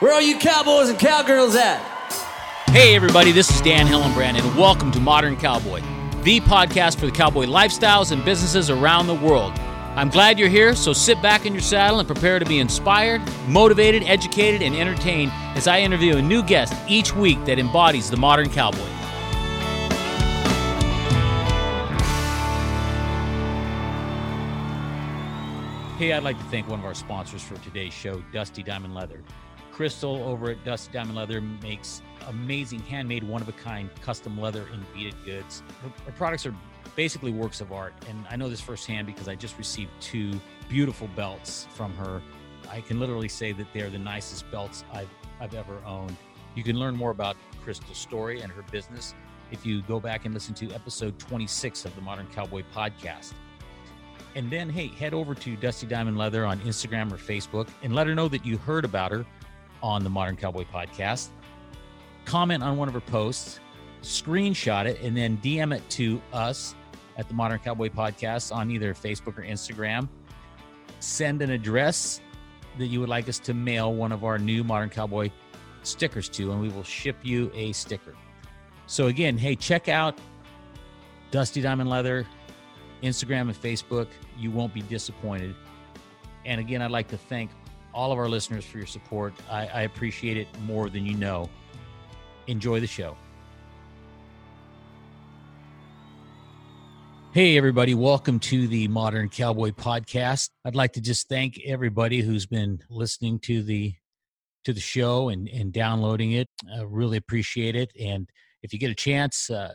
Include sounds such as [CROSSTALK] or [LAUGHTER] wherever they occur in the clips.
Where are you cowboys and cowgirls at? Hey, everybody, this is Dan Hillenbrand, and welcome to Modern Cowboy, the podcast for the cowboy lifestyles and businesses around the world. I'm glad you're here, so sit back in your saddle and prepare to be inspired, motivated, educated, and entertained as I interview a new guest each week that embodies the modern cowboy. Hey, I'd like to thank one of our sponsors for today's show, Dusty Diamond Leather. Crystal over at Dusty Diamond Leather makes amazing handmade, one of a kind custom leather and beaded goods. Her, her, products are basically works of art, and I know this firsthand because I just received two beautiful belts from her. I can literally say that they're the nicest belts I've, I've ever owned. You can learn more about Crystal's story and her business if you go back and listen to episode 26 of the Modern Cowboy podcast. And then, hey, head over to Dusty Diamond Leather on Instagram or Facebook and let her know that you heard about her on the Modern Cowboy podcast. Comment on one of her posts, screenshot it, and then DM it to us at the Modern Cowboy podcast on either Facebook or Instagram. Send an address that you would like us to mail one of our new Modern Cowboy stickers to, and we will ship you a sticker. So, again, hey, check out Dusty Diamond Leather Instagram and Facebook. You won't be disappointed. And again, I'd like to thank all of our listeners for your support. I, I appreciate it more than you know. Enjoy the show. Hey, everybody, welcome to the Modern Cowboy Podcast. I'd like to just thank everybody who's been listening to the to the show and, and downloading it. I really appreciate it. And if you get a chance, uh,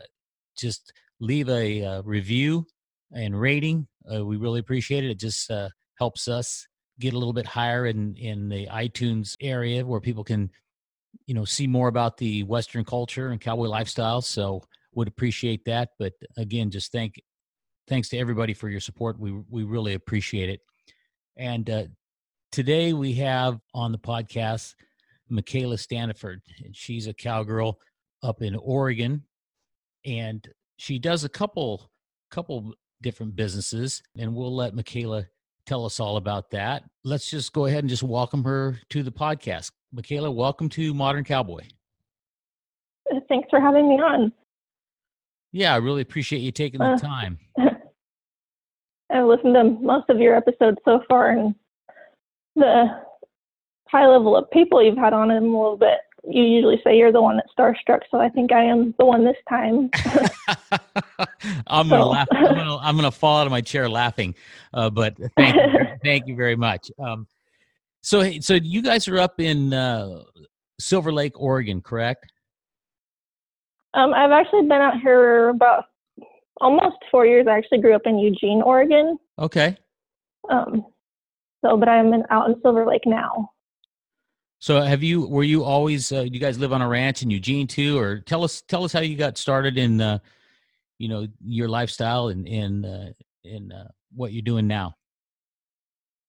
just leave a uh, review and rating. Uh, we really appreciate it. It just uh, helps us get a little bit higher in in the iTunes area where people can, you know, see more about the Western culture and cowboy lifestyle. So would appreciate that. But again, just thank thanks to everybody for your support. We we really appreciate it. And uh, today we have on the podcast Michaela Standiford, and she's a cowgirl up in Oregon, and she does a couple couple different businesses, and we'll let Michaela tell us all about that. Let's just go ahead and just welcome her to the podcast. Michaela, welcome to Modern Cowboy. Uh, thanks for having me on. Yeah, I really appreciate you taking the uh, time. [LAUGHS] I've listened to most of your episodes so far, and the high level of people you've had on them a little bit you usually say you're the one that's starstruck, so I think I am the one this time. [LAUGHS] I'm gonna laugh. I'm gonna, I'm gonna fall out of my chair laughing. Uh, but thank you, [LAUGHS] thank you very much. Um, so so you guys are up in uh, Silver Lake, Oregon, correct? Um, I've actually been out here about almost four years. I actually grew up in Eugene, Oregon. Okay. Um, so, but I'm in, out in Silver Lake now. So have you were you always uh, you guys live on a ranch in Eugene too or tell us tell us how you got started in uh, you know your lifestyle and in uh, in uh, what you're doing now.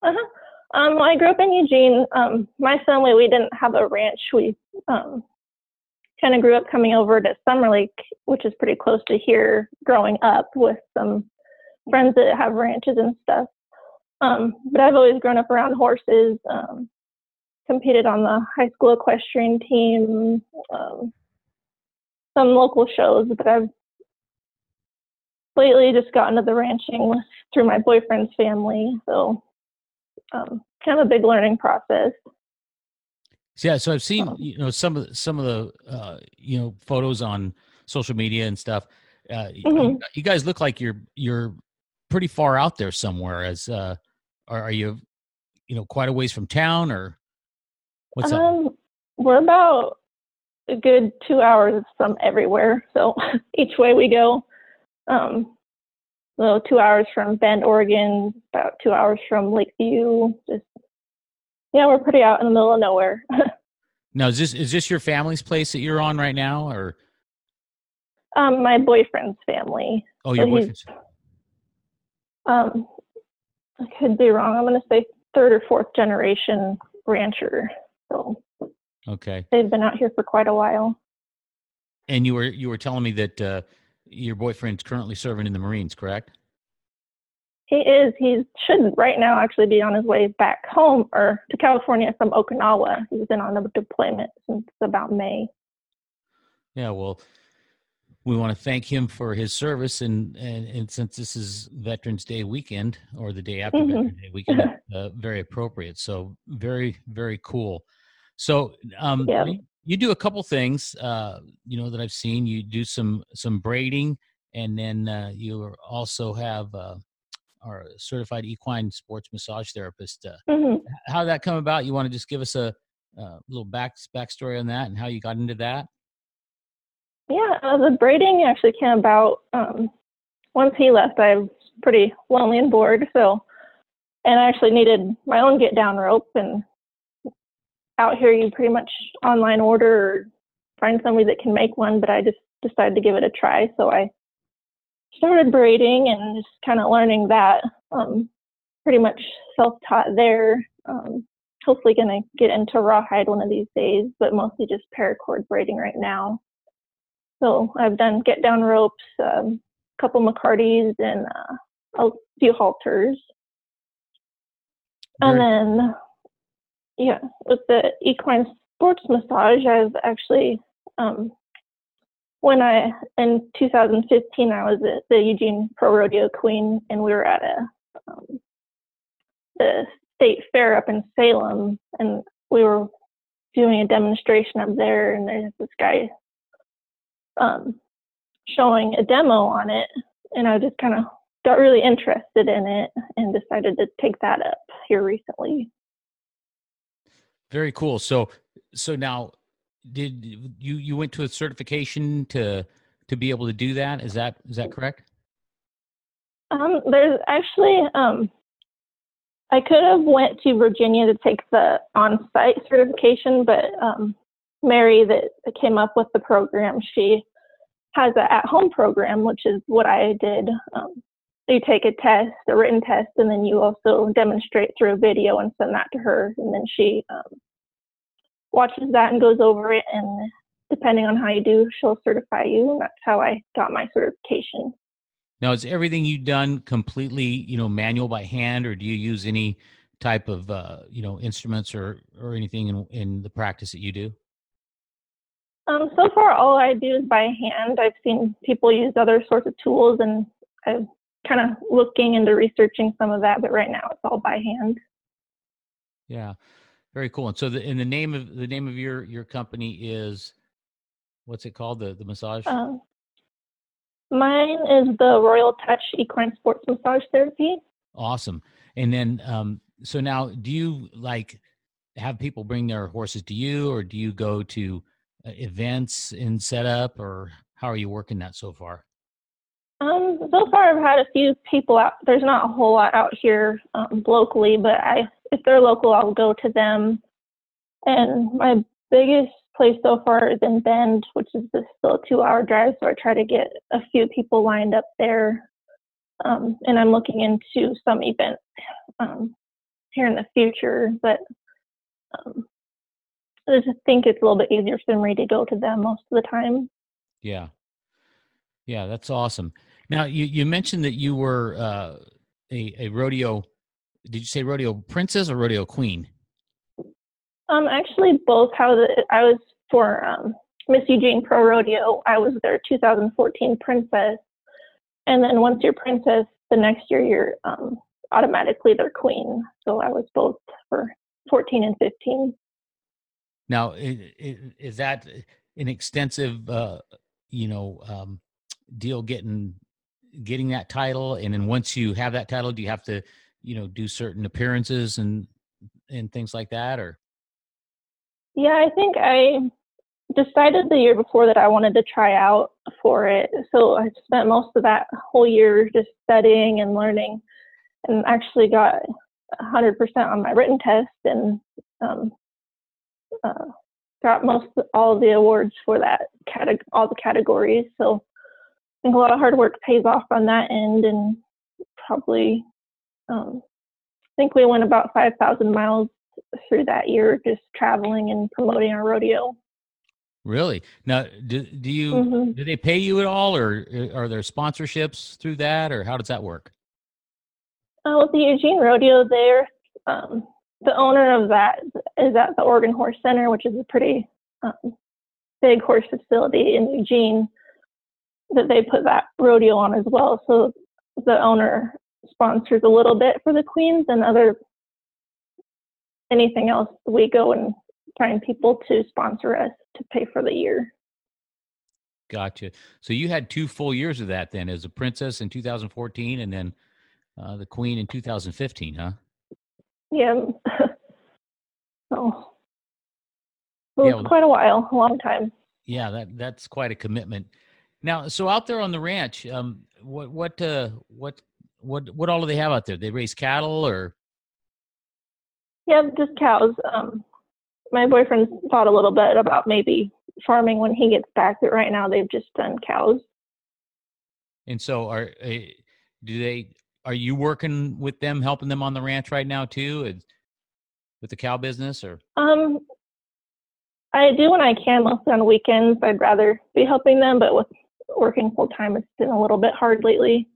Uh-huh. Um, I grew up in Eugene. Um, my family we didn't have a ranch. We um, kind of grew up coming over to Summer Lake, which is pretty close to here, growing up with some friends that have ranches and stuff. Um, but I've always grown up around horses. Um, competed on the high school equestrian team, um, some local shows, but I've lately just gotten to the ranching through my boyfriend's family. So, um, kind of a big learning process. Yeah, so I've seen you know some of the, some of the uh, you know photos on social media and stuff. Uh, mm-hmm. you, you, guys look like you're you're pretty far out there somewhere. As uh, are, are you you know quite a ways from town or? What's um, up? We're about a good two hours from everywhere. So [LAUGHS] each way we go, um, so two hours from Bend, Oregon, about two hours from Lakeview. Just yeah, we're pretty out in the middle of nowhere. [LAUGHS] now, is this is this your family's place that you're on right now, or? Um, my boyfriend's family. Oh, your so boyfriend's. Um, I could be wrong. I'm going to say third or fourth generation rancher. So okay, they've been out here for quite a while. And you were you were telling me that uh, your boyfriend's currently serving in the Marines, correct? He is. He should right now actually be on his way back home or to California from Okinawa. He's been on a deployment since about May. Yeah, well, we want to thank him for his service, and and, and since this is Veterans Day weekend or the day after Mhm. Veterans Day weekend, [LAUGHS] uh, very appropriate. So very very cool. So um, Yeah. you, do a couple things, uh, you know, that I've seen. You do some some braiding, and then uh, you also have uh, our certified equine sports massage therapist. Uh, hmm how did that come about? You want to just give us a, uh little back backstory on that and how you got into that? Yeah, uh, the braiding actually came about um, once he left. I was pretty lonely and bored, so and I actually needed my own get down rope. And out here, you pretty much online order or find somebody that can make one. But I just decided to give it a try, so I started braiding and just kind of learning that. Um, pretty much self-taught there. Um, hopefully, gonna get into rawhide one of these days, but mostly just paracord braiding right now. So I've done get down ropes, um, a couple McCartys, and uh, a few halters. And Very- then, yeah, with the equine sports massage, I've actually, um, when I, in 2015, I was at the Eugene Pro Rodeo Queen, and we were at a, um, the state fair up in Salem, and we were doing a demonstration up there, and there's this guy um, showing a demo on it, and I just kind of got really interested in it and decided to take that up here recently. Very cool. So so now did you you went to a certification to to be able to do that? Is that is that correct? Um, there's actually um, I could have went to Virginia to take the on-site certification, but um, Mary that came up with the program, she has an at-home program, which is what I did. Um, you take a test, a written test, and then you also demonstrate through a video and send that to her, and then she um, watches that and goes over it, and depending on how you do, she'll certify you. And that's how I got my certification. Now is everything you've done completely, you know, manual by hand or do you use any type of uh, you know, instruments or or anything in in the practice that you do? Um, so far, all I do is by hand. I've seen people use other sorts of tools, and I'm kind of looking into researching some of that. But right now, it's all by hand. Yeah. Very cool. And so the and the name of the name of your your company is what's it called? The the massage? Um, mine is the Royal Touch Equine Sports Massage Therapy. Awesome. And then, um, so now, do you like have people bring their horses to you, or do you go to uh, events and set up, or how are you working that so far? So far, I've had a few people out. There's not a whole lot out here um, locally, but I, if they're local, I'll go to them. And my biggest place so far is in Bend, which is still a two-hour drive. So I try to get a few people lined up there. Um, and I'm looking into some events um, here in the future, but um, I just think it's a little bit easier for me to go to them most of the time. Yeah, yeah, that's awesome. Now, you you mentioned that you were uh, a a rodeo. Did you say rodeo princess or rodeo queen? Um, actually, both. How the I was for um, Miss Eugene Pro Rodeo. I was their 2014 princess, and then once you're princess, the next year you're um, automatically their queen. So I was both for 14 and 15. Now, is that an extensive, uh, you know, um, deal getting getting that title? And then once you have that title, do you have to, you know, do certain appearances and and things like that, or Yeah, I think I decided the year before that I wanted to try out for it. So I spent most of that whole year just studying and learning, and actually got 100% on my written test and um, uh, got most all the awards for that categ- all the categories. So think a lot of hard work pays off on that end, and probably um, I think we went about 5,000 miles through that year just traveling and promoting our rodeo. really? Now, do do you hmm do they pay you at all, or uh, are there sponsorships through that, or how does that work? Uh, with the Eugene Rodeo, there, um, the owner of that is at the Oregon Horse Center, which is a pretty um, big horse facility in Eugene. That they put that rodeo on as well. So the owner sponsors a little bit for the queens and other anything else we go and find people to sponsor us to pay for the year. Gotcha. So you had two full years of that then as a princess in 2014 and then uh, the queen in 2015, huh? Yeah. [LAUGHS] so it was Yeah, well- quite a while, a long time. Yeah, that that's quite a commitment. Now, so out there on the ranch, um, what what uh, what what what all do they have out there? They raise cattle or Yeah, just cows. Um, my boyfriend thought a little bit about maybe farming when he gets back, but right now they've just done cows. and so are uh, do they are you working with them helping them on the ranch right now too with the cow business or Um, I do when I can, mostly on weekends. I'd rather be helping them, but with working full time, it's been a little bit hard lately.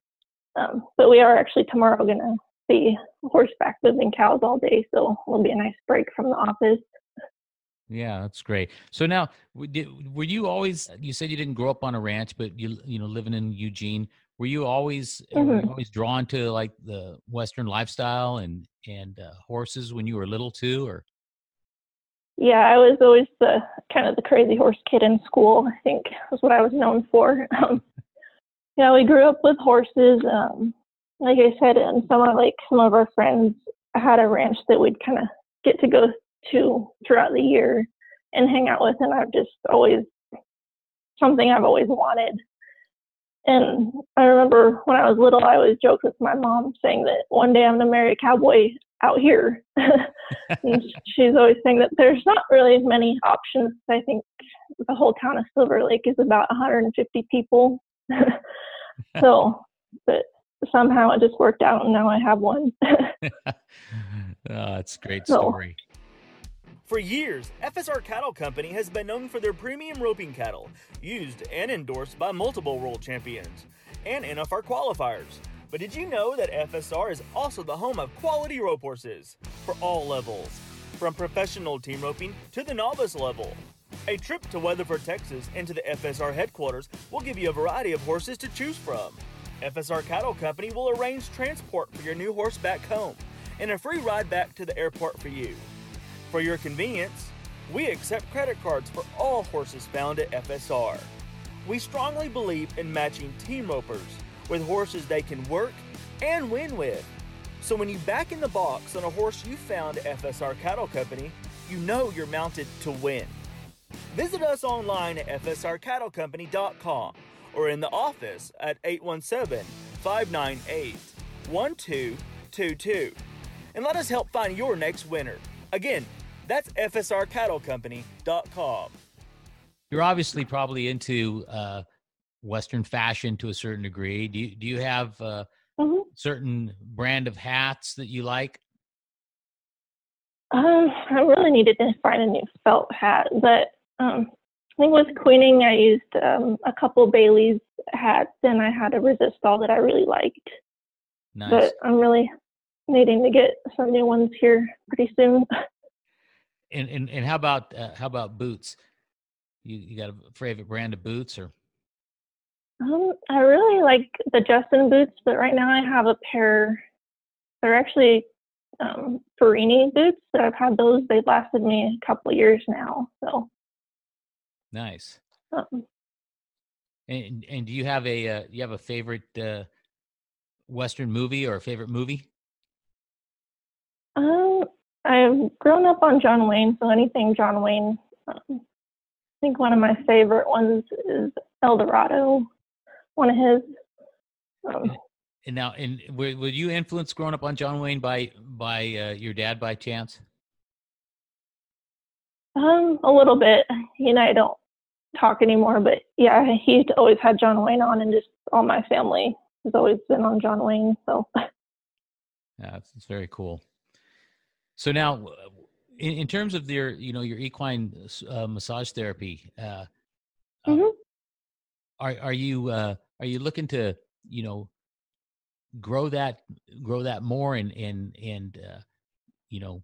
Um, but we are actually tomorrow going to be horseback moving cows all day, so it'll be a nice break from the office. Yeah, that's great. So now, were you always? You said you didn't grow up on a ranch, but you you know living in Eugene. Were you always uh, were you Mhm. always drawn to like the Western lifestyle and and uh, horses when you were little too, or Yeah, I was always the kind of the crazy horse kid in school. I think was what I was known for. [LAUGHS] Um, yeah, we grew up with horses. Um, like I said, and some of like some of our friends had a ranch that we'd kind of get to go to throughout the year and hang out with, and I've just always something I've always wanted. And I remember when I was little, I always joked with my mom saying that one day I'm gonna marry a cowboy out here. [LAUGHS] she's always saying that there's not really many options. I think the whole town of Silver Lake is about 150 people. [LAUGHS] so, but somehow it just worked out, and now I have one. [LAUGHS] oh, that's a great No. story. For years, FSR Cattle Company has been known for their premium roping cattle, used and endorsed by multiple world champions and NFR qualifiers. But did you know that FSR is also the home of quality rope horses for all levels, from professional team roping to the novice level? A trip to Weatherford, Texas, and to the FSR headquarters will give you a variety of horses to choose from. FSR Cattle Company will arrange transport for your new horse back home and a free ride back to the airport for you. For your convenience, we accept credit cards for all horses found at FSR. We strongly believe in matching team ropers with horses they can work and win with. So when you back in the box on a horse you found at FSR Cattle Company, you know you're mounted to win. Visit us online at fsrcattlecompany.com or in the office at 817 598 1222 and let us help find your next winner. Again, that's fsrcattlecompany.com. You're obviously probably into uh, Western fashion to a certain degree. Do you do you have uh, Mhm. certain brand of hats that you like? Um, I really needed to find a new felt hat, but um, I think with queening, I used um, a couple Bailey's hats, and I had a resistol that I really liked. Nice. But I'm really needing to get some new ones here pretty soon. And and and how about uh, how about boots? You you got a favorite brand of boots or? Um, I really like the Justin boots, but right now I have a pair. They're actually um, Perini boots. I've had those. They've lasted me a couple years now. So, Nice. um, And and do you have a uh, you have a favorite uh, Western movie or a favorite movie? um, I've grown up on John Wayne, so anything John Wayne. Um, I think one of my favorite ones is El Dorado. One of his. Um, And now, and were, were you influenced growing up on John Wayne by by uh, your dad by chance? Um, a little bit. He and I don't talk anymore, but yeah, he always had John Wayne on, and just all my family has always been on John Wayne. So, Yeah, it's, very cool. So now, in, in terms of your, you know, your equine uh, massage therapy, uh, uh, Mhm. Are are you uh, are you looking to, you know, grow that grow that more and and and uh, you know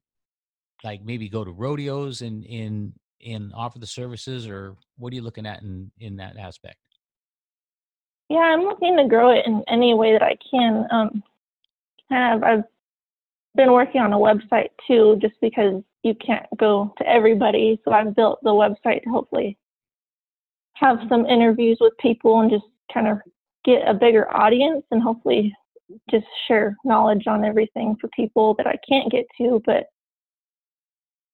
like maybe go to rodeos and and and offer the services or what are you looking at in in that aspect Yeah, I'm looking to grow it in any way that I can. Um, kind of, I've been working on a website too, just because you can't go to everybody. So I've built the website to hopefully have some interviews with people and just kind of get a bigger audience and hopefully just share knowledge on everything for people that I can't get to. But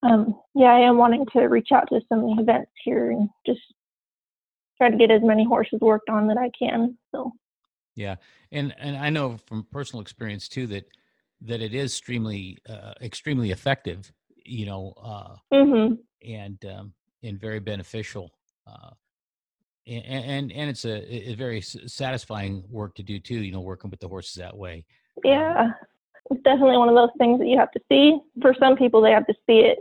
um, yeah, I am wanting to reach out to some events here and just try to get as many horses worked on that I can. So Yeah, and and I know from personal experience too that that it is extremely uh, extremely effective. You know, uh, hmm and um, and very beneficial. Uh, and, and and it's a, a very satisfying work to do too. You know, working with the horses that way. Um yeah, it's definitely one of those things that you have to see. For some people, they have to see it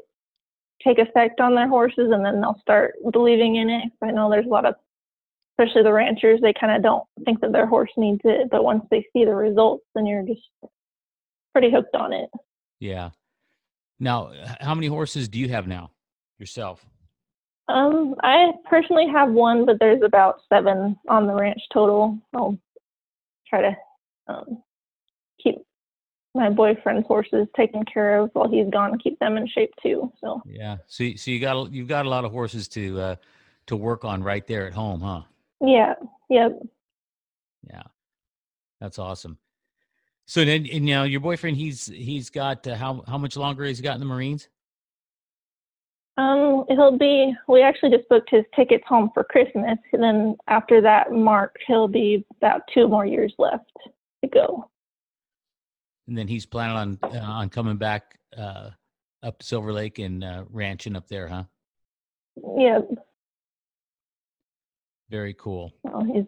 take effect on their horses, and then they'll start believing in it. I know there's a lot of, especially the ranchers, they kind of don't think that their horse needs it, but once they see the results, then you're just pretty hooked on it. Yeah. Now, how many horses do you have now yourself? Um, I personally have one, but there's about seven on the ranch total. I'll try to um, keep my boyfriend's horses taken care of while he's gone, keep them in shape too. So Yeah. So so you got a- you've got a lot of horses to uh, to work on right there at home, huh? yeah, yeah. Yeah, that's awesome. So then, and now your boyfriend, he's he's got uh, how how much longer has he got in the Marines? Um, he'll be. We actually just booked his tickets home for Christmas, and then after that mark, he'll be about two more years left to go. And then he's planning on uh, on coming back uh, up to Silver Lake and uh, ranching up there, huh? Yeah, Very cool. well, he's.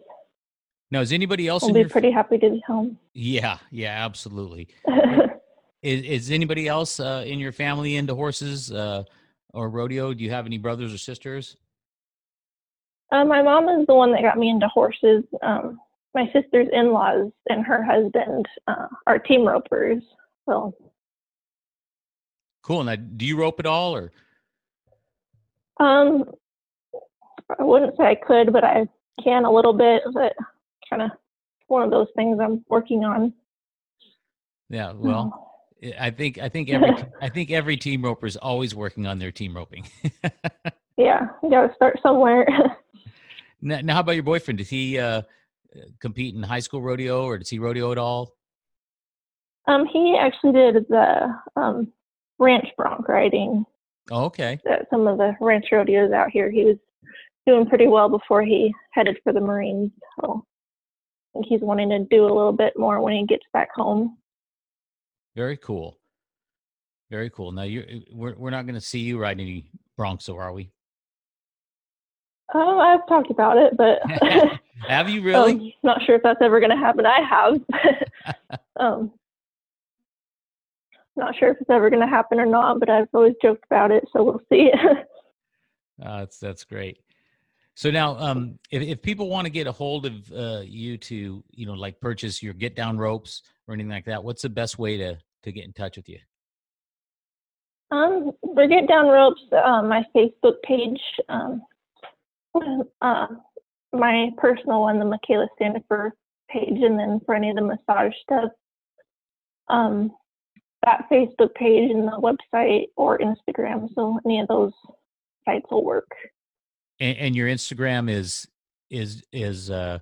Now, is anybody else We'll be pretty happy to be home. Yeah, yeah, absolutely. [LAUGHS] Is is anybody else uh, in your family into horses uh, or rodeo? Do you have any brothers or sisters? Uh, my mom is the one that got me into horses. Um, my sister's in-laws and her husband uh, are team ropers. So Cool. Now, do you rope at all, or um, I wouldn't say I could, but I can a little bit. But kind of one of those things I'm working on. yeah? Well, I think I think every [LAUGHS] I think every team roper is always working on their team roping. [LAUGHS] yeah, you got to start somewhere. now, now, how about your boyfriend? Did he uh, compete in high school rodeo, or does he rodeo at all? um, he actually did the um, ranch bronc riding Oh, okay. at some of the ranch rodeos out here. He was doing pretty well before he headed for the Marines. So I think he's wanting to do a little bit more when he gets back home. Very cool. Very cool. Now you are we're we're not going to see you ride any broncs, though, are we? Um, I've talked about it, but [LAUGHS] Have you really? um, not sure if that's ever going to happen. I have. [LAUGHS] um, not sure if it's ever going to happen or not, but I've always joked about it, so we'll see. Uh, [LAUGHS] that's that's great. So now, um, if if people want to get a hold of uh, you to you know like purchase your get down ropes or anything like that, what's the best way to to get in touch with you? um, for Get Down Ropes, uh, my Facebook page, um, uh, my personal one, the Michaela Standifer page, and then for any of the massage stuff, um, that Facebook page and the website or Instagram. So any of those sites will work. And, and your Instagram is is is uh,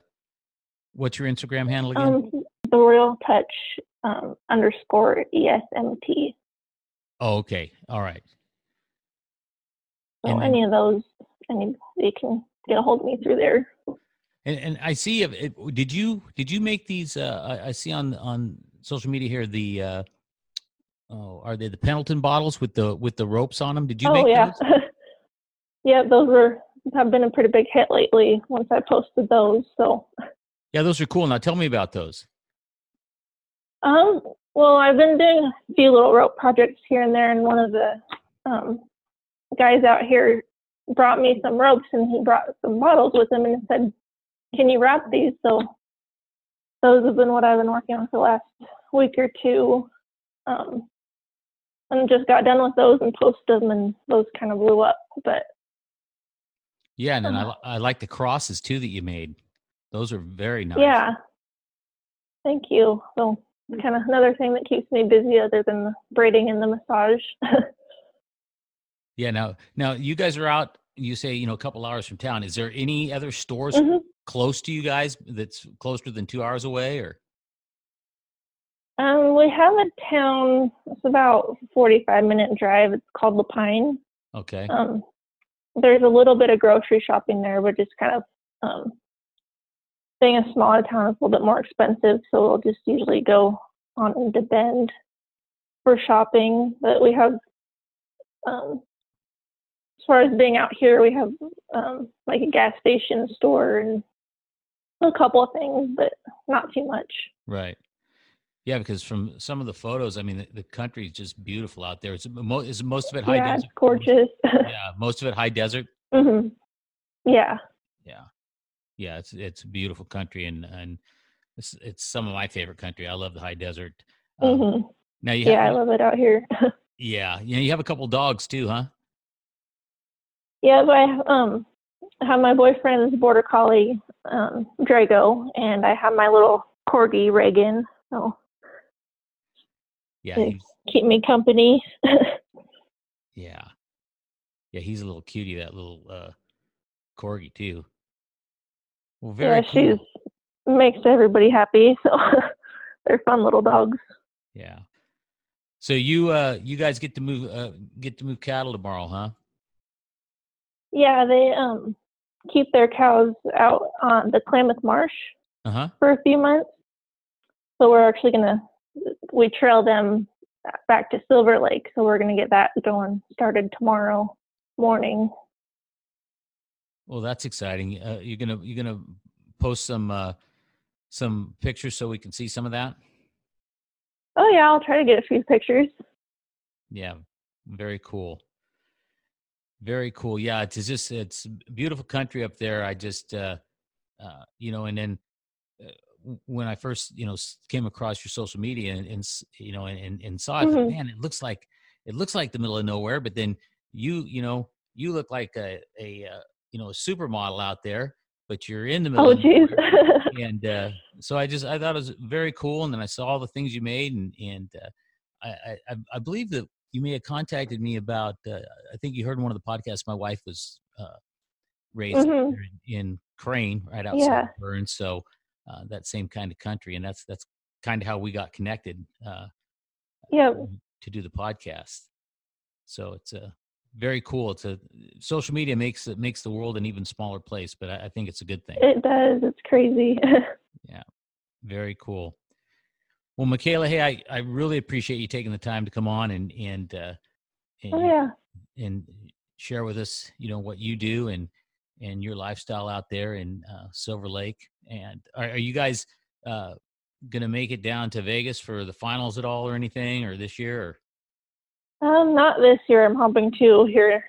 what's your Instagram handle again? Um, the Royal Touch um, underscore ESMT. oh, okay. All right. So And then- any of those, any they can get a hold of me through there. And, and I see. If it, did you did you make these? Uh, I, I see on on social media here the. Uh, oh, are they the Pendleton bottles with the with the ropes on them? Did you oh make yeah, those? [LAUGHS] yeah. Those were have been a pretty big hit lately. Once I posted those, so Yeah, those are cool. Now tell me about those. um, well, I've been doing a few little rope projects here and there, and one of the um guys out here brought me some ropes, and he brought some bottles with him, and said, "Can you wrap these?" So those have been what I've been working on for the last week or two. Um, and just got done with those and posted them, and those kind of blew up. But Yeah, and then I, Uh-huh. I like the crosses too that you made. Those are very nice. yeah, thank you. So kind of another thing that keeps me busy other than the braiding and the massage. [LAUGHS] Yeah. Now, now you guys are out. You say you know a couple hours from town. Is there any other stores Mhm. close to you guys that's closer than two hours away, or Um, we have a town. It's about a forty-five minute drive. It's called La Pine. okay? Um, there's a little bit of grocery shopping there, but just kind of um, being a smaller town is a little bit more expensive, so we'll just usually go on into Bend for shopping. But we have, um, as far as being out here, we have um, like a gas station, store, and a couple of things, but not too much. Right. Yeah, because from some of the photos, I mean, the, the country is just beautiful out there. It's mo- is most of it high yeah, desert. it's gorgeous. [LAUGHS] Yeah, most of it high desert. hmm Yeah. Yeah, yeah, it's it's a beautiful country, and and it's it's some of my favorite country. I love the high desert. Um, hmm Now you Yeah, I love it out here. [LAUGHS] yeah, yeah, you have a couple dogs too, huh? Yeah, but I um have my boyfriend's border collie, um, Drago, and I have my little corgi Reagan. So Yeah, keep me company. [LAUGHS] yeah, yeah, he's a little cutie. That little uh, corgi too. Well, very yeah, cool. she's makes everybody happy. So [LAUGHS] they're fun little dogs. Yeah. So you uh you guys get to move uh get to move cattle tomorrow, huh? Yeah, they um keep their cows out on the Klamath Marsh Uh huh. for a few months. So we're actually gonna we trail them back to Silver Lake. So we're gonna get that going started tomorrow morning. Well, that's exciting. Uh, you're gonna you're gonna post some uh some pictures so we can see some of that. Oh yeah, I'll try to get a few pictures. Yeah, very cool. Very cool. Yeah, it's just it's beautiful country up there. I just uh, uh you know, and then uh, when I first you know came across your social media and, and you know and, and, saw it, Mhm. man, it looks like it looks like the middle of nowhere. But then you you know you look like a a uh, you know a supermodel out there, but you're in the middle. Oh of jeez. [LAUGHS] and uh, so I just I thought it was very cool, and then I saw all the things you made, and and uh, I, I I- believe that you may have contacted me about. Uh, I think you heard in one of the podcasts. My wife was uh, raised Mhm. in, in Crane, right outside Yeah. Burns, so uh, that same kind of country, and that's that's kind of how we got connected uh, yep. to do the podcast. So it's a very cool. It's a social media makes it makes the world an even smaller place, but I, I think it's a good thing. It does. It's crazy. [LAUGHS] Yeah, very cool. Well, Michaela, hey, I, I really appreciate you taking the time to come on and and uh, and, oh yeah. and share with us, you know, what you do and and your lifestyle out there in uh, Silver Lake. And are, are you guys uh, gonna make it down to Vegas for the finals at all, or anything, or this year? Or Um, not this year. I'm hoping to here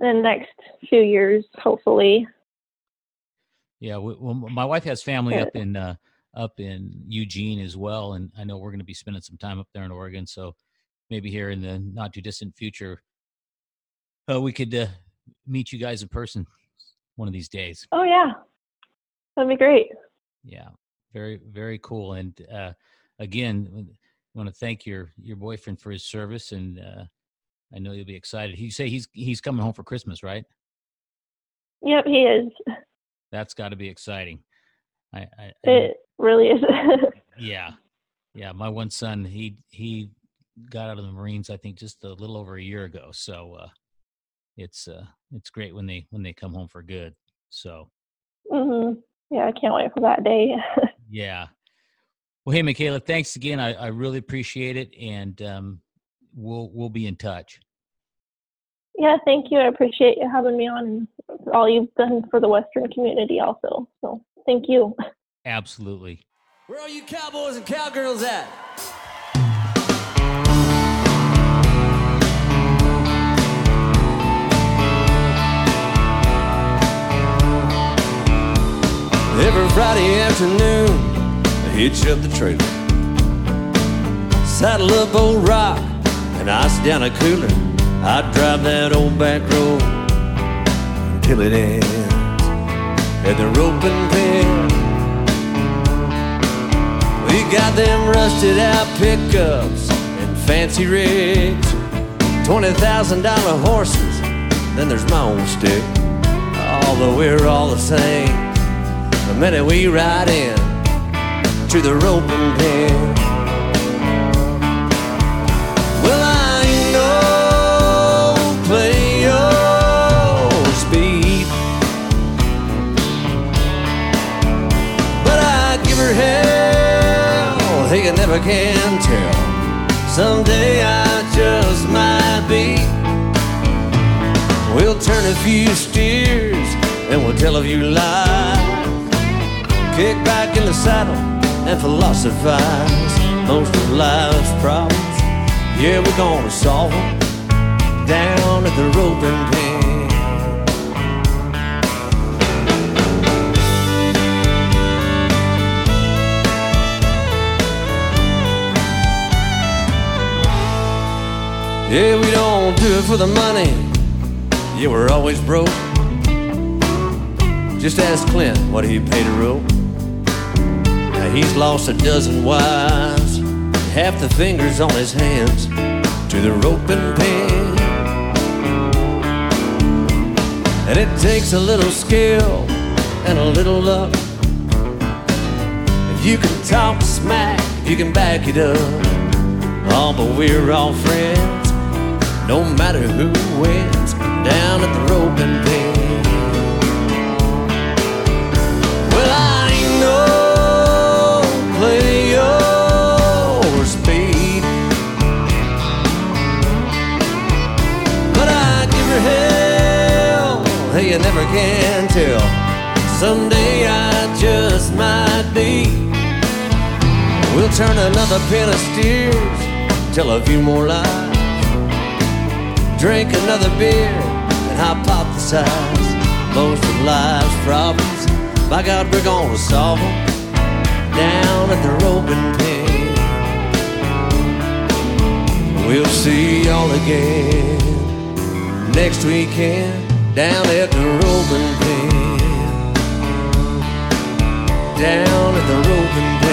in the next few years, hopefully. yeah, we, well, my wife has family up in uh, up in Eugene as well, and I know we're going to be spending some time up there in Oregon. So maybe here in the not too distant future, uh, we could uh, meet you guys in person one of these days. Oh yeah. That'd be great. Yeah, very very cool. And uh, again, I want to thank your your boyfriend for his service, and uh, I know you'll be excited. You say he's he's coming home for Christmas, right? Yep, he is. That's got to be exciting. I, I, I It really is. [LAUGHS] yeah, yeah. My one son, he he got out of the Marines, I think, just a little over a year ago. So uh, it's uh, it's great when they when they come home for good. So hmm Yeah, I can't wait for that day. [LAUGHS] Yeah. Well, hey, Michaela, thanks again. I, I really appreciate it, and um, we'll we'll be in touch. yeah, thank you. I appreciate you having me on and all you've done for the Western community also. So thank you. [LAUGHS] Absolutely. Where are you cowboys and cowgirls at? Every Friday afternoon, I hitch up the trailer. Saddle up old rock and ice down a cooler. I'd drive that old back road until it ends at the roping pen. We got them rusted out pickups and fancy rigs, twenty thousand dollar horses. Then there's my old stick. Although we're all the same, the minute we ride in to the roping pen. Well, I no play your speed, but I give her hell. Hey, you never can tell. Someday I just might be. We'll turn a few steers and we'll tell a few lies. Kick back in the saddle and philosophize. Most of life's problems, yeah, we're gonna solve them down at the roping pen. Yeah, we don't do it for the money. Yeah, we're always broke. Just ask Clint what he paid a rope. He's lost a dozen wives, half the fingers on his hands to the rope and pen. And it takes a little skill and a little luck. If you can talk smack, you can back it up. Oh, but we're all friends, no matter who wins down at the roping pen. Well, can tell. Someday I just might be. We'll turn another pen of steers, tell a few more lies drink another beer and hypothesize most of life's problems. By God, we're gonna solve them down at the roping pen. We'll see y'all again next weekend down at the roping pen. Down at the roping